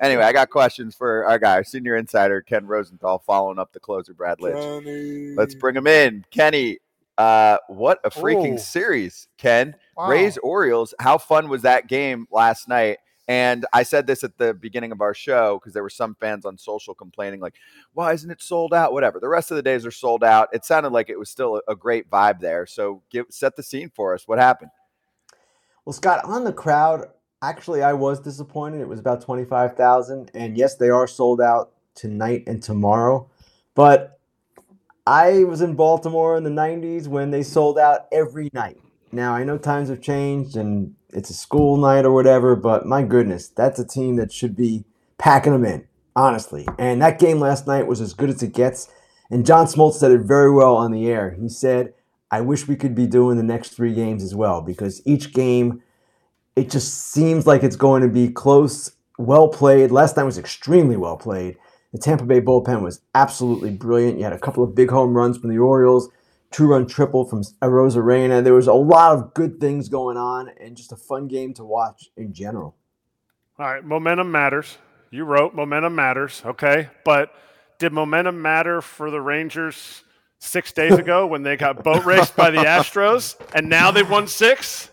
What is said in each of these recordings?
Anyway, I got questions for our guy, our senior insider Ken Rosenthal, following up the closer Brad Lidge. Kenny. Let's bring him in, Kenny. Uh, what a freaking Oh. series, Ken. Wow. Rays Orioles. How fun was that game last night? And I said this at the beginning of our show because there were some fans on social complaining, like, why isn't it sold out? Whatever. The rest of the days are sold out. It sounded like it was still a, a great vibe there. So give set the scene for us. What happened? Well, Scott, on the crowd, actually, I was disappointed. It was about 25,000. And yes, they are sold out tonight and tomorrow. But I was in Baltimore in the 90s when they sold out every night. Now, I know times have changed and it's a school night or whatever, but my goodness, that's a team that should be packing them in, honestly. And that game last night was as good as it gets. And John Smoltz said it very well on the air. He said, I wish we could be doing the next three games as well because each game, it just seems like it's going to be close, well played. Last night was extremely well played. The Tampa Bay bullpen was absolutely brilliant. You had a couple of big home runs from the Orioles, two run triple from uh, Arozarena. There was a lot of good things going on and just a fun game to watch in general. All right, momentum matters. You wrote momentum matters, okay? But did momentum matter for the Rangers six days ago when they got boat raced by the Astros and now they've won six?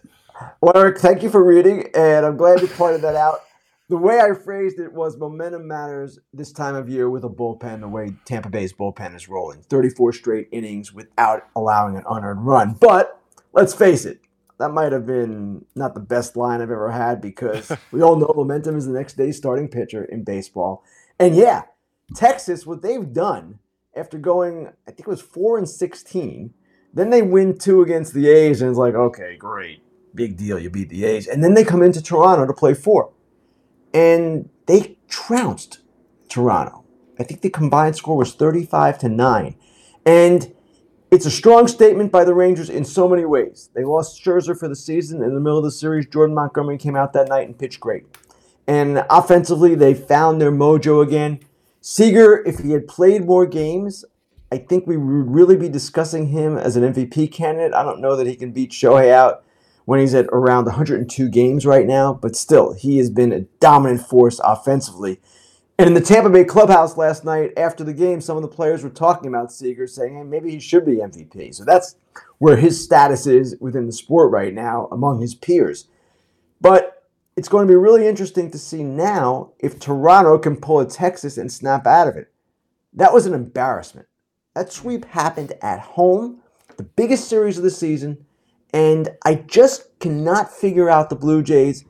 Well, Eric, thank you for reading, and I'm glad you pointed that out. The way I phrased it was momentum matters this time of year with a bullpen, the way Tampa Bay's bullpen is rolling. 34 straight innings without allowing an unearned run. But let's face it, that might have been not the best line I've ever had because we all know momentum is the next day's starting pitcher in baseball. And yeah, Texas, what they've done after going, I think it was 4 and 16, then they win two against the A's, and it's like, okay, great big deal. You beat the A's. And then they come into Toronto to play four. And they trounced Toronto. I think the combined score was 35 to 9. And it's a strong statement by the Rangers in so many ways. They lost Scherzer for the season. In the middle of the series, Jordan Montgomery came out that night and pitched great. And offensively, they found their mojo again. Seager, if he had played more games, I think we would really be discussing him as an MVP candidate. I don't know that he can beat Shohei out when he's at around 102 games right now, but still, he has been a dominant force offensively. And in the Tampa Bay clubhouse last night after the game, some of the players were talking about Seager, saying, hey, maybe he should be MVP. So that's where his status is within the sport right now among his peers. But it's going to be really interesting to see now if Toronto can pull a Texas and snap out of it. That was an embarrassment. That sweep happened at home, the biggest series of the season, and I just cannot figure out the Blue Jays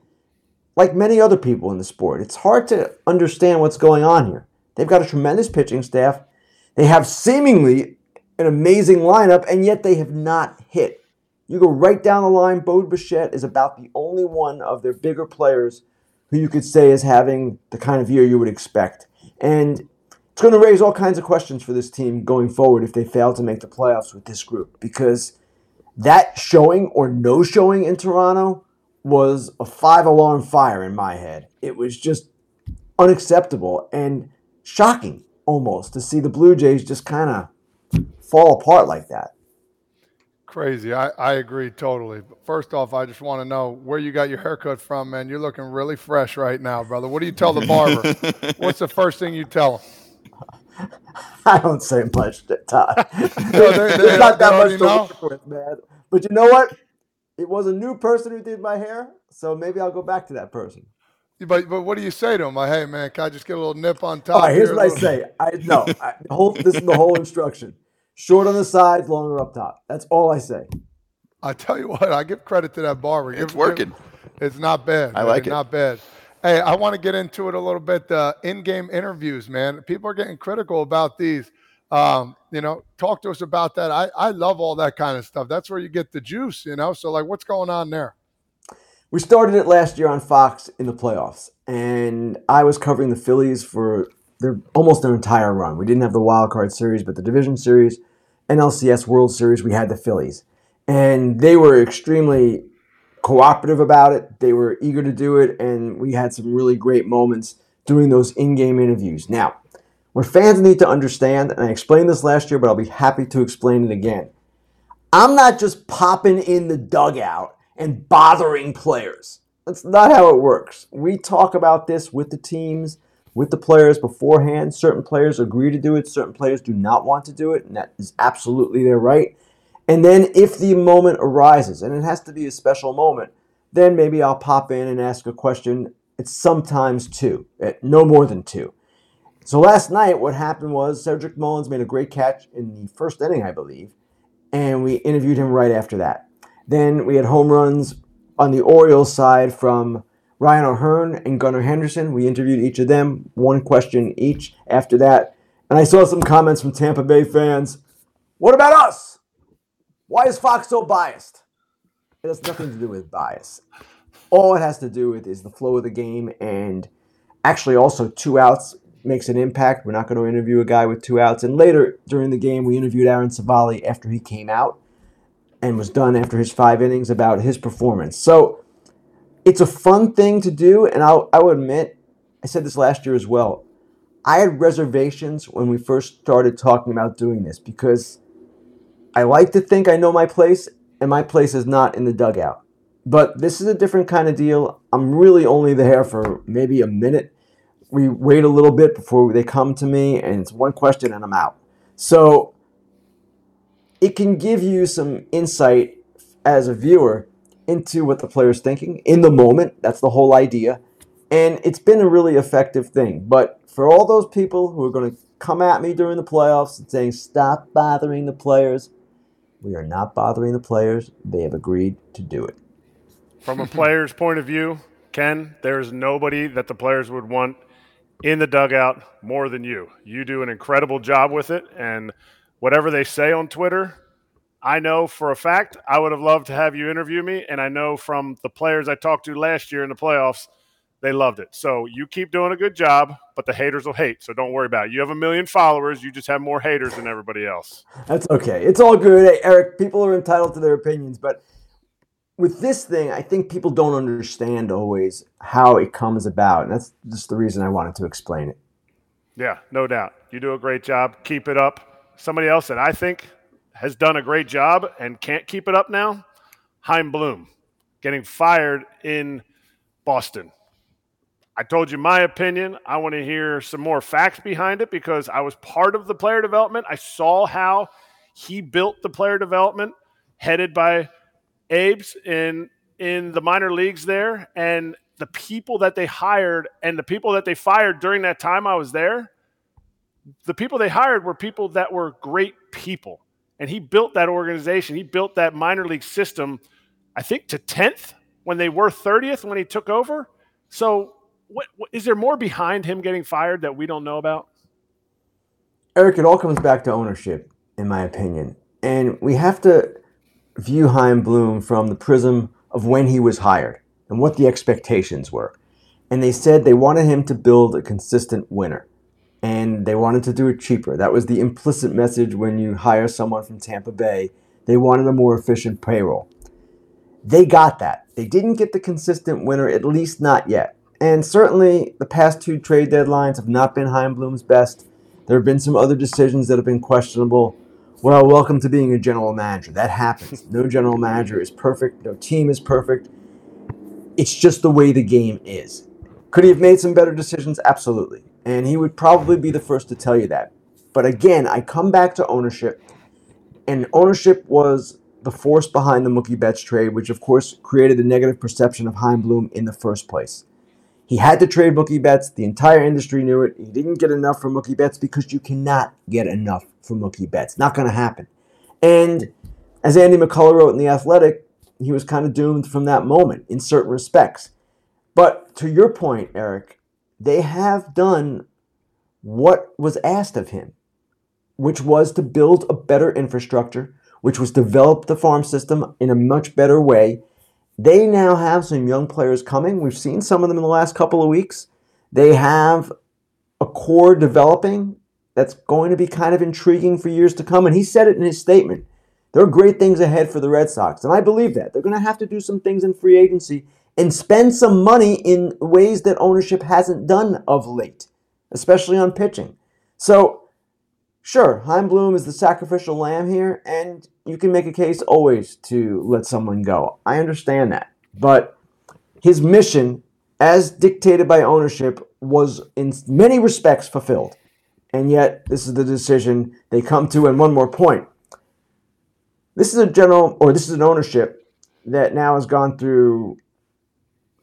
like many other people in the sport. It's hard to understand what's going on here. They've got a tremendous pitching staff. They have seemingly an amazing lineup, and yet they have not hit. You go right down the line, Bo Bichette is about the only one of their bigger players who you could say is having the kind of year you would expect. And it's going to raise all kinds of questions for this team going forward if they fail to make the playoffs with this group because that showing or no showing in Toronto was a five alarm fire in my head. It was just unacceptable and shocking almost to see the Blue Jays just kind of fall apart like that. Crazy. I, I agree totally. But first off, I just want to know where you got your haircut from, man. You're looking really fresh right now, brother. What do you tell the barber? What's the first thing you tell him? I don't say much, Todd. they- There's not that much to know. work with, man. But you know what? It was a new person who did my hair, so maybe I'll go back to that person. But but what do you say to him? Like, hey man, can I just get a little nip on top? All right, here's here, what I a little- say. I no, I, the whole this is the whole instruction. Short on the sides, longer up top. That's all I say. I tell you what, I give credit to that barber. It's Give- give- working. It's not bad. I man. like It's it. Not bad. Hey, I want to get into it a little bit. The in-game interviews, man. People are getting critical about these. Um, you know, talk to us about that. I, I love all that kind of stuff. That's where you get the juice, you know. So like what's going on there? We started it last year on Fox in the playoffs, and I was covering the Phillies for their almost their entire run. We didn't have the wild card series, but the division series, NLCS World Series, we had the Phillies, and they were extremely cooperative about it. They were eager to do it, and we had some really great moments doing those in-game interviews. Now, what fans need to understand, and I explained this last year, but I'll be happy to explain it again. I'm not just popping in the dugout and bothering players. That's not how it works. We talk about this with the teams with the players beforehand. Certain players agree to do it, certain players do not want to do it, and that is absolutely their right. And then if the moment arises, and it has to be a special moment, then maybe I'll pop in and ask a question. It's sometimes two, no more than two. So last night, what happened was Cedric Mullins made a great catch in the first inning, I believe, and we interviewed him right after that. Then we had home runs on the Orioles side from Ryan O'Hearn and Gunnar Henderson. We interviewed each of them, one question each after that. And I saw some comments from Tampa Bay fans. What about us? Why is Fox so biased? It has nothing to do with bias. All it has to do with is the flow of the game and actually also two outs makes an impact. We're not going to interview a guy with two outs. And later during the game, we interviewed Aaron Civale after he came out and was done after his five innings about his performance. So it's a fun thing to do. And I'll, I will admit, I said this last year as well. I had reservations when we first started talking about doing this because I like to think I know my place, and my place is not in the dugout. But this is a different kind of deal. I'm really only there for maybe a minute. We wait a little bit before they come to me, and it's one question and I'm out. So it can give you some insight as a viewer into what the player's thinking in the moment. That's the whole idea. And it's been a really effective thing. But for all those people who are going to come at me during the playoffs and saying, stop bothering the players, we are not bothering the players. They have agreed to do it. From a player's point of view, Ken, there's nobody that the players would want in the dugout more than you. You do an incredible job with it. And whatever they say on Twitter, I know for a fact I would have loved to have you interview me. And I know from the players I talked to last year in the playoffs, they loved it. So you keep doing a good job, but the haters will hate. So don't worry about it. You have a million followers. You just have more haters than everybody else. That's okay. It's all good. Hey, Eric, people are entitled to their opinions. But with this thing, I think people don't understand always how it comes about. And that's just the reason I wanted to explain it. Yeah, no doubt. You do a great job. Keep it up somebody else that I think has done a great job and can't keep it up now, Chaim Bloom, getting fired in Boston. I told you my opinion. I want to hear some more facts behind it because I was part of the player development. I saw how he built the player development headed by Abe's in in the minor leagues there and the people that they hired and the people that they fired during that time I was there the people they hired were people that were great people. And he built that organization. He built that minor league system, I think, to 10th when they were 30th when he took over. So, what, what, is there more behind him getting fired that we don't know about? Eric, it all comes back to ownership, in my opinion. And we have to view Chaim Bloom from the prism of when he was hired and what the expectations were. And they said they wanted him to build a consistent winner and they wanted to do it cheaper. That was the implicit message when you hire someone from Tampa Bay. They wanted a more efficient payroll. They got that. They didn't get the consistent winner, at least not yet. And certainly the past two trade deadlines have not been Chaim Bloom's best. There have been some other decisions that have been questionable. Well, welcome to being a general manager. That happens. No general manager is perfect. No team is perfect. It's just the way the game is. Could he have made some better decisions? Absolutely and he would probably be the first to tell you that. But again, I come back to ownership, and ownership was the force behind the Mookie Betts trade, which of course created the negative perception of Chaim Bloom in the first place. He had to trade Mookie Betts. The entire industry knew it. He didn't get enough from Mookie Betts because you cannot get enough from Mookie Betts. Not going to happen. And as Andy McCullough wrote in The Athletic, he was kind of doomed from that moment in certain respects. But to your point, Eric, they have done what was asked of him, which was to build a better infrastructure, which was develop the farm system in a much better way. They now have some young players coming. We've seen some of them in the last couple of weeks. They have a core developing that's going to be kind of intriguing for years to come. And he said it in his statement. There are great things ahead for the Red Sox. And I believe that. They're going to have to do some things in free agency and spend some money in ways that ownership hasn't done of late, especially on pitching. So, sure, Chaim Bloom is the sacrificial lamb here, and you can make a case always to let someone go. I understand that. But his mission, as dictated by ownership, was in many respects fulfilled. And yet, this is the decision they come to. And one more point this is a general, or this is an ownership that now has gone through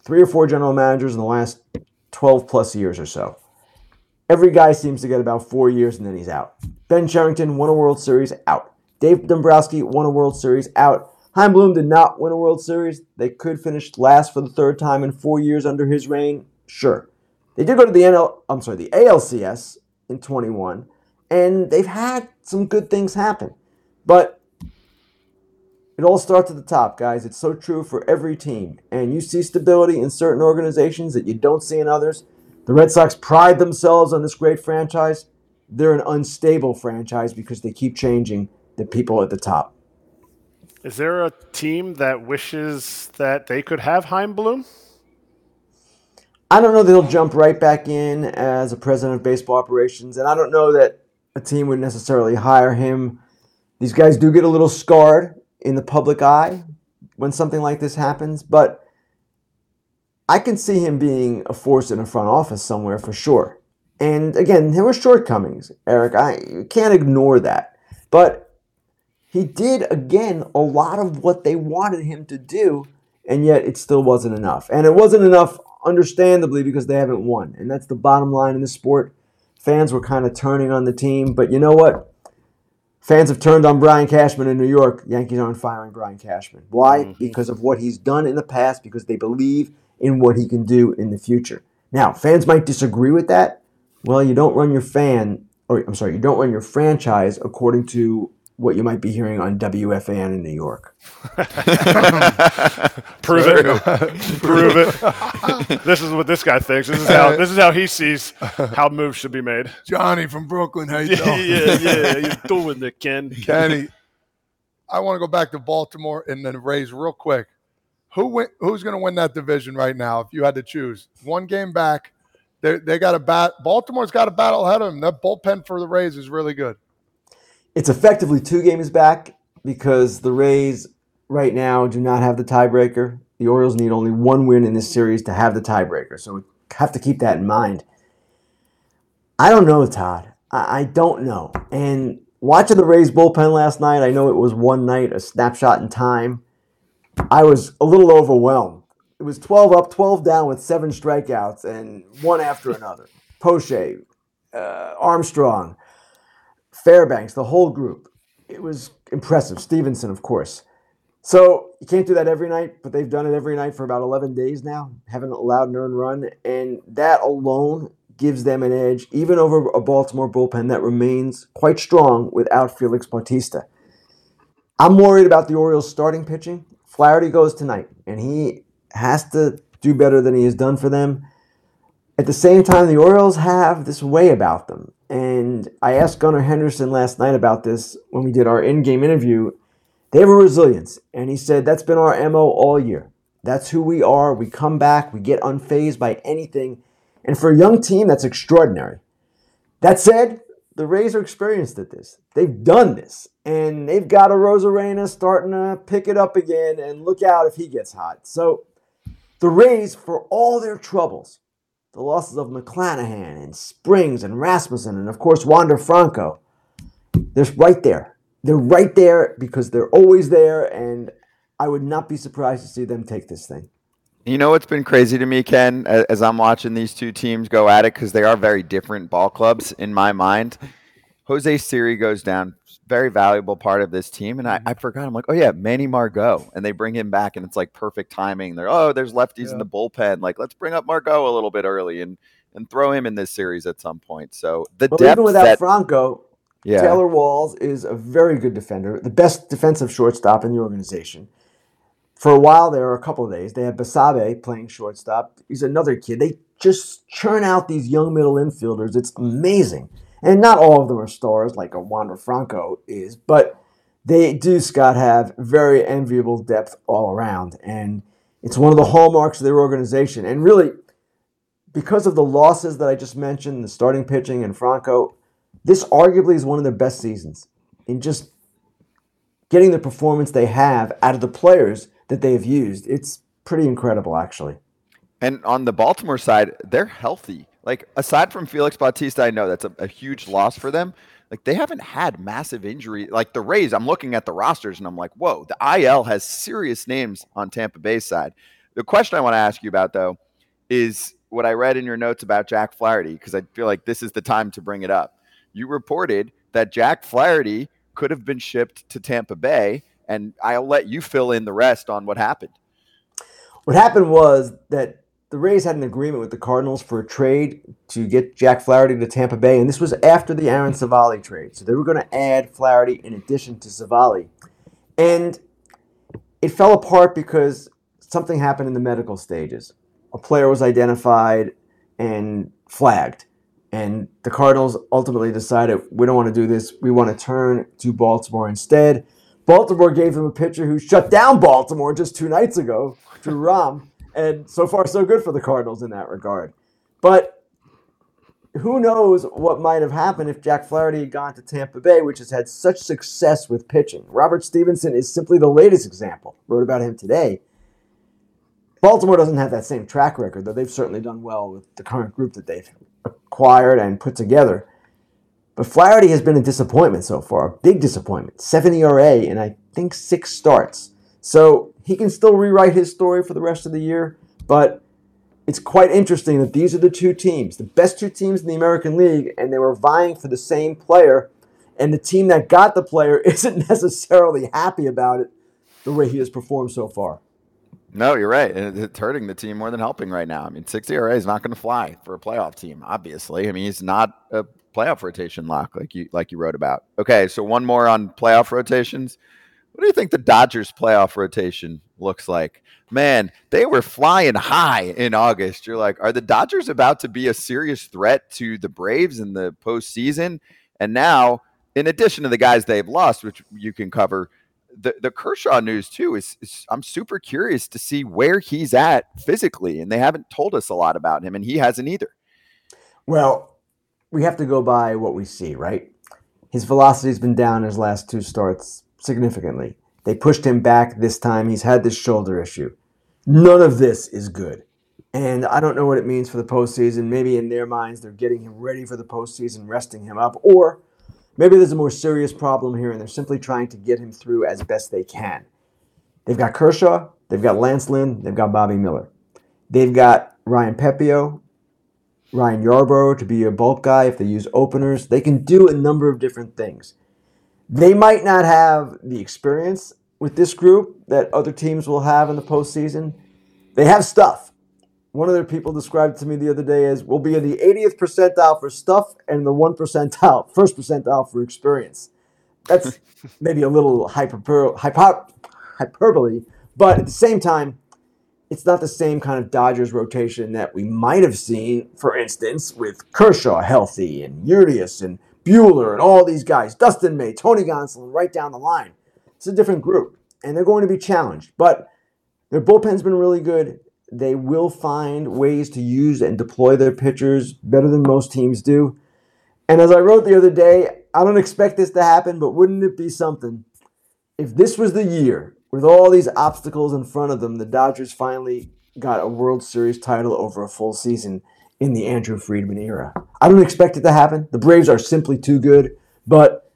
three or four general managers in the last 12 plus years or so. Every guy seems to get about four years and then he's out. Ben Cherington won a World Series, out. Dave Dombrowski won a World Series, out. Chaim Bloom did not win a World Series. They could finish last for the third time in four years under his reign. Sure. They did go to the NL, I'm sorry, the ALCS in 21, and they've had some good things happen. But it all starts at the top, guys. It's so true for every team. And you see stability in certain organizations that you don't see in others. The Red Sox pride themselves on this great franchise. They're an unstable franchise because they keep changing the people at the top. Is there a team that wishes that they could have Chaim Bloom? I don't know that he'll jump right back in as a president of baseball operations, and I don't know that a team would necessarily hire him. These guys do get a little scarred in the public eye when something like this happens, but I can see him being a force in a front office somewhere for sure. And again, there were shortcomings, Eric. I can't ignore that. But he did, again, a lot of what they wanted him to do, and yet it still wasn't enough. And it wasn't enough, understandably, because they haven't won. And that's the bottom line in the sport. Fans were kind of turning on the team, but you know what? Fans have turned on Brian Cashman in New York. Yankees aren't firing Brian Cashman. Why? Mm-hmm. Because of what he's done in the past, because they believe in what he can do in the future. Now, fans might disagree with that. Well, you don't run your fan, or I'm sorry, you don't run your franchise according to what you might be hearing on WFAN in New York. Prove it. Prove it. this is what this guy thinks. This is how this is how he sees how moves should be made. Johnny from Brooklyn, how you doing? yeah, yeah, you're doing it, Ken? Kenny, I want to go back to Baltimore and then Rays real quick. Who who's going to win that division right now? If you had to choose, one game back, they they got a bat. Baltimore's got a battle ahead of them. That bullpen for the Rays is really good. It's effectively two games back because the Rays right now do not have the tiebreaker. The Orioles need only one win in this series to have the tiebreaker. So we have to keep that in mind. I don't know, Todd. I, I don't know. And watching the Rays bullpen last night, I know it was one night, a snapshot in time. I was a little overwhelmed. It was 12 up, 12 down with seven strikeouts and one after another. Poche, uh, Armstrong, Fairbanks, the whole group. It was impressive. Stephenson, of course. So you can't do that every night, but they've done it every night for about 11 days now, haven't allowed an earned run. And that alone gives them an edge, even over a Baltimore bullpen that remains quite strong without Felix Bautista. I'm worried about the Orioles starting pitching. Flaherty goes tonight, and he has to do better than he has done for them. At the same time, the Orioles have this way about them. And I asked Gunnar Henderson last night about this when we did our in game interview. They have a resilience. And he said that's been our MO all year. That's who we are. We come back, we get unfazed by anything. And for a young team, that's extraordinary. That said, the Rays are experienced at this. They've done this. And they've got a Arozarena starting to pick it up again. And look out if he gets hot. So the Rays, for all their troubles, the losses of McClanahan and Springs and Rasmussen, and of course Wander Franco, they're right there. They're right there because they're always there. And I would not be surprised to see them take this thing. You know what's been crazy to me, Ken, as I'm watching these two teams go at it because they are very different ball clubs in my mind. Jose Siri goes down, very valuable part of this team, and I, mm-hmm. I forgot. I'm like, oh yeah, Manny Margot, and they bring him back, and it's like perfect timing. They're oh, there's lefties yeah. in the bullpen, like let's bring up Margot a little bit early and and throw him in this series at some point. So the but depth even without that, Franco, yeah. Taylor Walls is a very good defender, the best defensive shortstop in the organization for a while there, are a couple of days, they had Basabe playing shortstop. He's another kid. They just churn out these young middle infielders. It's amazing. And not all of them are stars like a Wander Franco is, but they do, Scott, have very enviable depth all around. And it's one of the hallmarks of their organization. And really, because of the losses that I just mentioned, the starting pitching and Franco, this arguably is one of their best seasons in just getting the performance they have out of the players that they have used. It's pretty incredible, actually. And on the Baltimore side, they're healthy. like aside from Felix Bautista, I know that's a, a huge loss for them. Like they haven't had massive injury. Like the Rays, I'm looking at the rosters and I'm like, whoa, the IL has serious names on Tampa Bay's side. The question I want to ask you about though is what I read in your notes about Jack Flaherty because I feel like this is the time to bring it up. You reported that Jack Flaherty could have been shipped to Tampa Bay, and I'll let you fill in the rest on what happened. What happened was that the Rays had an agreement with the Cardinals for a trade to get Jack Flaherty to Tampa Bay, and this was after the Aaron Civale trade. So they were going to add Flaherty in addition to Civale. And it fell apart because something happened in the medical stages. A player was identified and flagged. And the Cardinals ultimately decided we don't want to do this. We want to turn to Baltimore instead. Baltimore gave them a pitcher who shut down Baltimore just two nights ago, Drew Rom. And so far, so good for the Cardinals in that regard. But who knows what might have happened if Jack Flaherty had gone to Tampa Bay, which has had such success with pitching. Robert Stephenson is simply the latest example. Wrote about him today. Baltimore doesn't have that same track record, though they've certainly done well with the current group that they've acquired and put together. But Flaherty has been a disappointment so far, a big disappointment. Seven ERA and I think six starts. So he can still rewrite his story for the rest of the year, but it's quite interesting that these are the two teams, the best two teams in the American League, and they were vying for the same player. And the team that got the player isn't necessarily happy about it the way he has performed so far. No, you're right. It's hurting the team more than helping right now. I mean, six ERA is not going to fly for a playoff team. Obviously, I mean he's not a playoff rotation lock like you like you wrote about. Okay, so one more on playoff rotations. What do you think the Dodgers playoff rotation looks like? Man, they were flying high in August. You're like, are the Dodgers about to be a serious threat to the Braves in the postseason? And now, in addition to the guys they've lost, which you can cover, the, the Kershaw news too is, is, I'm super curious to see where he's at physically, and they haven't told us a lot about him, and he hasn't either. Well, we have to go by what we see, right? His velocity's been down his last two starts significantly. They pushed him back this time. He's had this shoulder issue. None of this is good. And I don't know what it means for the postseason. Maybe in their minds, they're getting him ready for the postseason, resting him up. Or maybe there's a more serious problem here and they're simply trying to get him through as best they can. They've got Kershaw, they've got Lance Lynn, they've got Bobby Miller. They've got Ryan Pepiot, Ryan Yarbrough to be a bulk guy if they use openers. They can do a number of different things. They might not have the experience with this group that other teams will have in the postseason. They have stuff. One of their people described to me the other day as we'll be in the 80th percentile for stuff and the 1 percentile, first percentile for experience. That's maybe a little hyper, hyper, hyperbole, but at the same time, it's not the same kind of Dodgers rotation that we might have seen, for instance, with Kershaw healthy and Urias and Buehler and all these guys, Dustin May, Tony Gonsolin, right down the line. It's a different group, and they're going to be challenged. But their bullpen's been really good. They will find ways to use and deploy their pitchers better than most teams do. And as I wrote the other day, I don't expect this to happen, but wouldn't it be something if this was the year with all these obstacles in front of them, the Dodgers finally got a World Series title over a full season? in the Andrew Friedman era. I don't expect it to happen. The Braves are simply too good, but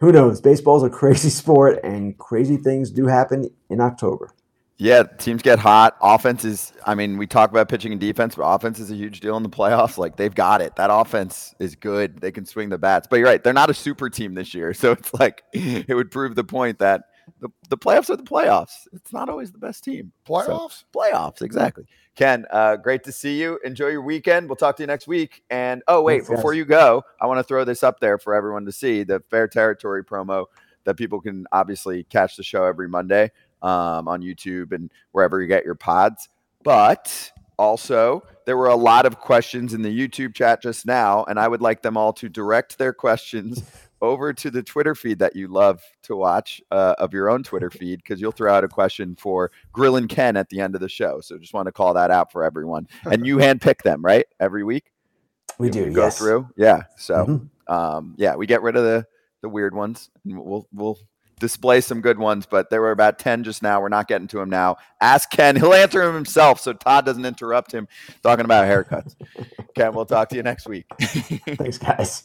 who knows? Baseball's a crazy sport, and crazy things do happen in October. Yeah, teams get hot. Offense is, I mean, we talk about pitching and defense, but offense is a huge deal in the playoffs. Like, they've got it. That offense is good. They can swing the bats. But you're right, they're not a super team this year. So it's like, it would prove the point that the, the playoffs are the playoffs. It's not always the best team. Playoffs? So, playoffs, exactly. Ken, uh, great to see you. Enjoy your weekend. We'll talk to you next week. And oh, wait, Thanks, before guys. you go, I want to throw this up there for everyone to see the Fair Territory promo that people can obviously catch the show every Monday um, on YouTube and wherever you get your pods. But also, there were a lot of questions in the YouTube chat just now, and I would like them all to direct their questions over to the Twitter feed that you love to watch uh, of your own Twitter feed because you'll throw out a question for Grill and Ken at the end of the show. So just want to call that out for everyone. And you handpick them, right? Every week? We do. We go yes. through. Yeah. So, mm-hmm. um, yeah, we get rid of the the weird ones and we'll we'll display some good ones, but there were about 10 just now. We're not getting to him now. Ask Ken. He'll answer him himself so Todd doesn't interrupt him talking about haircuts. Ken, we'll talk to you next week. Thanks, guys.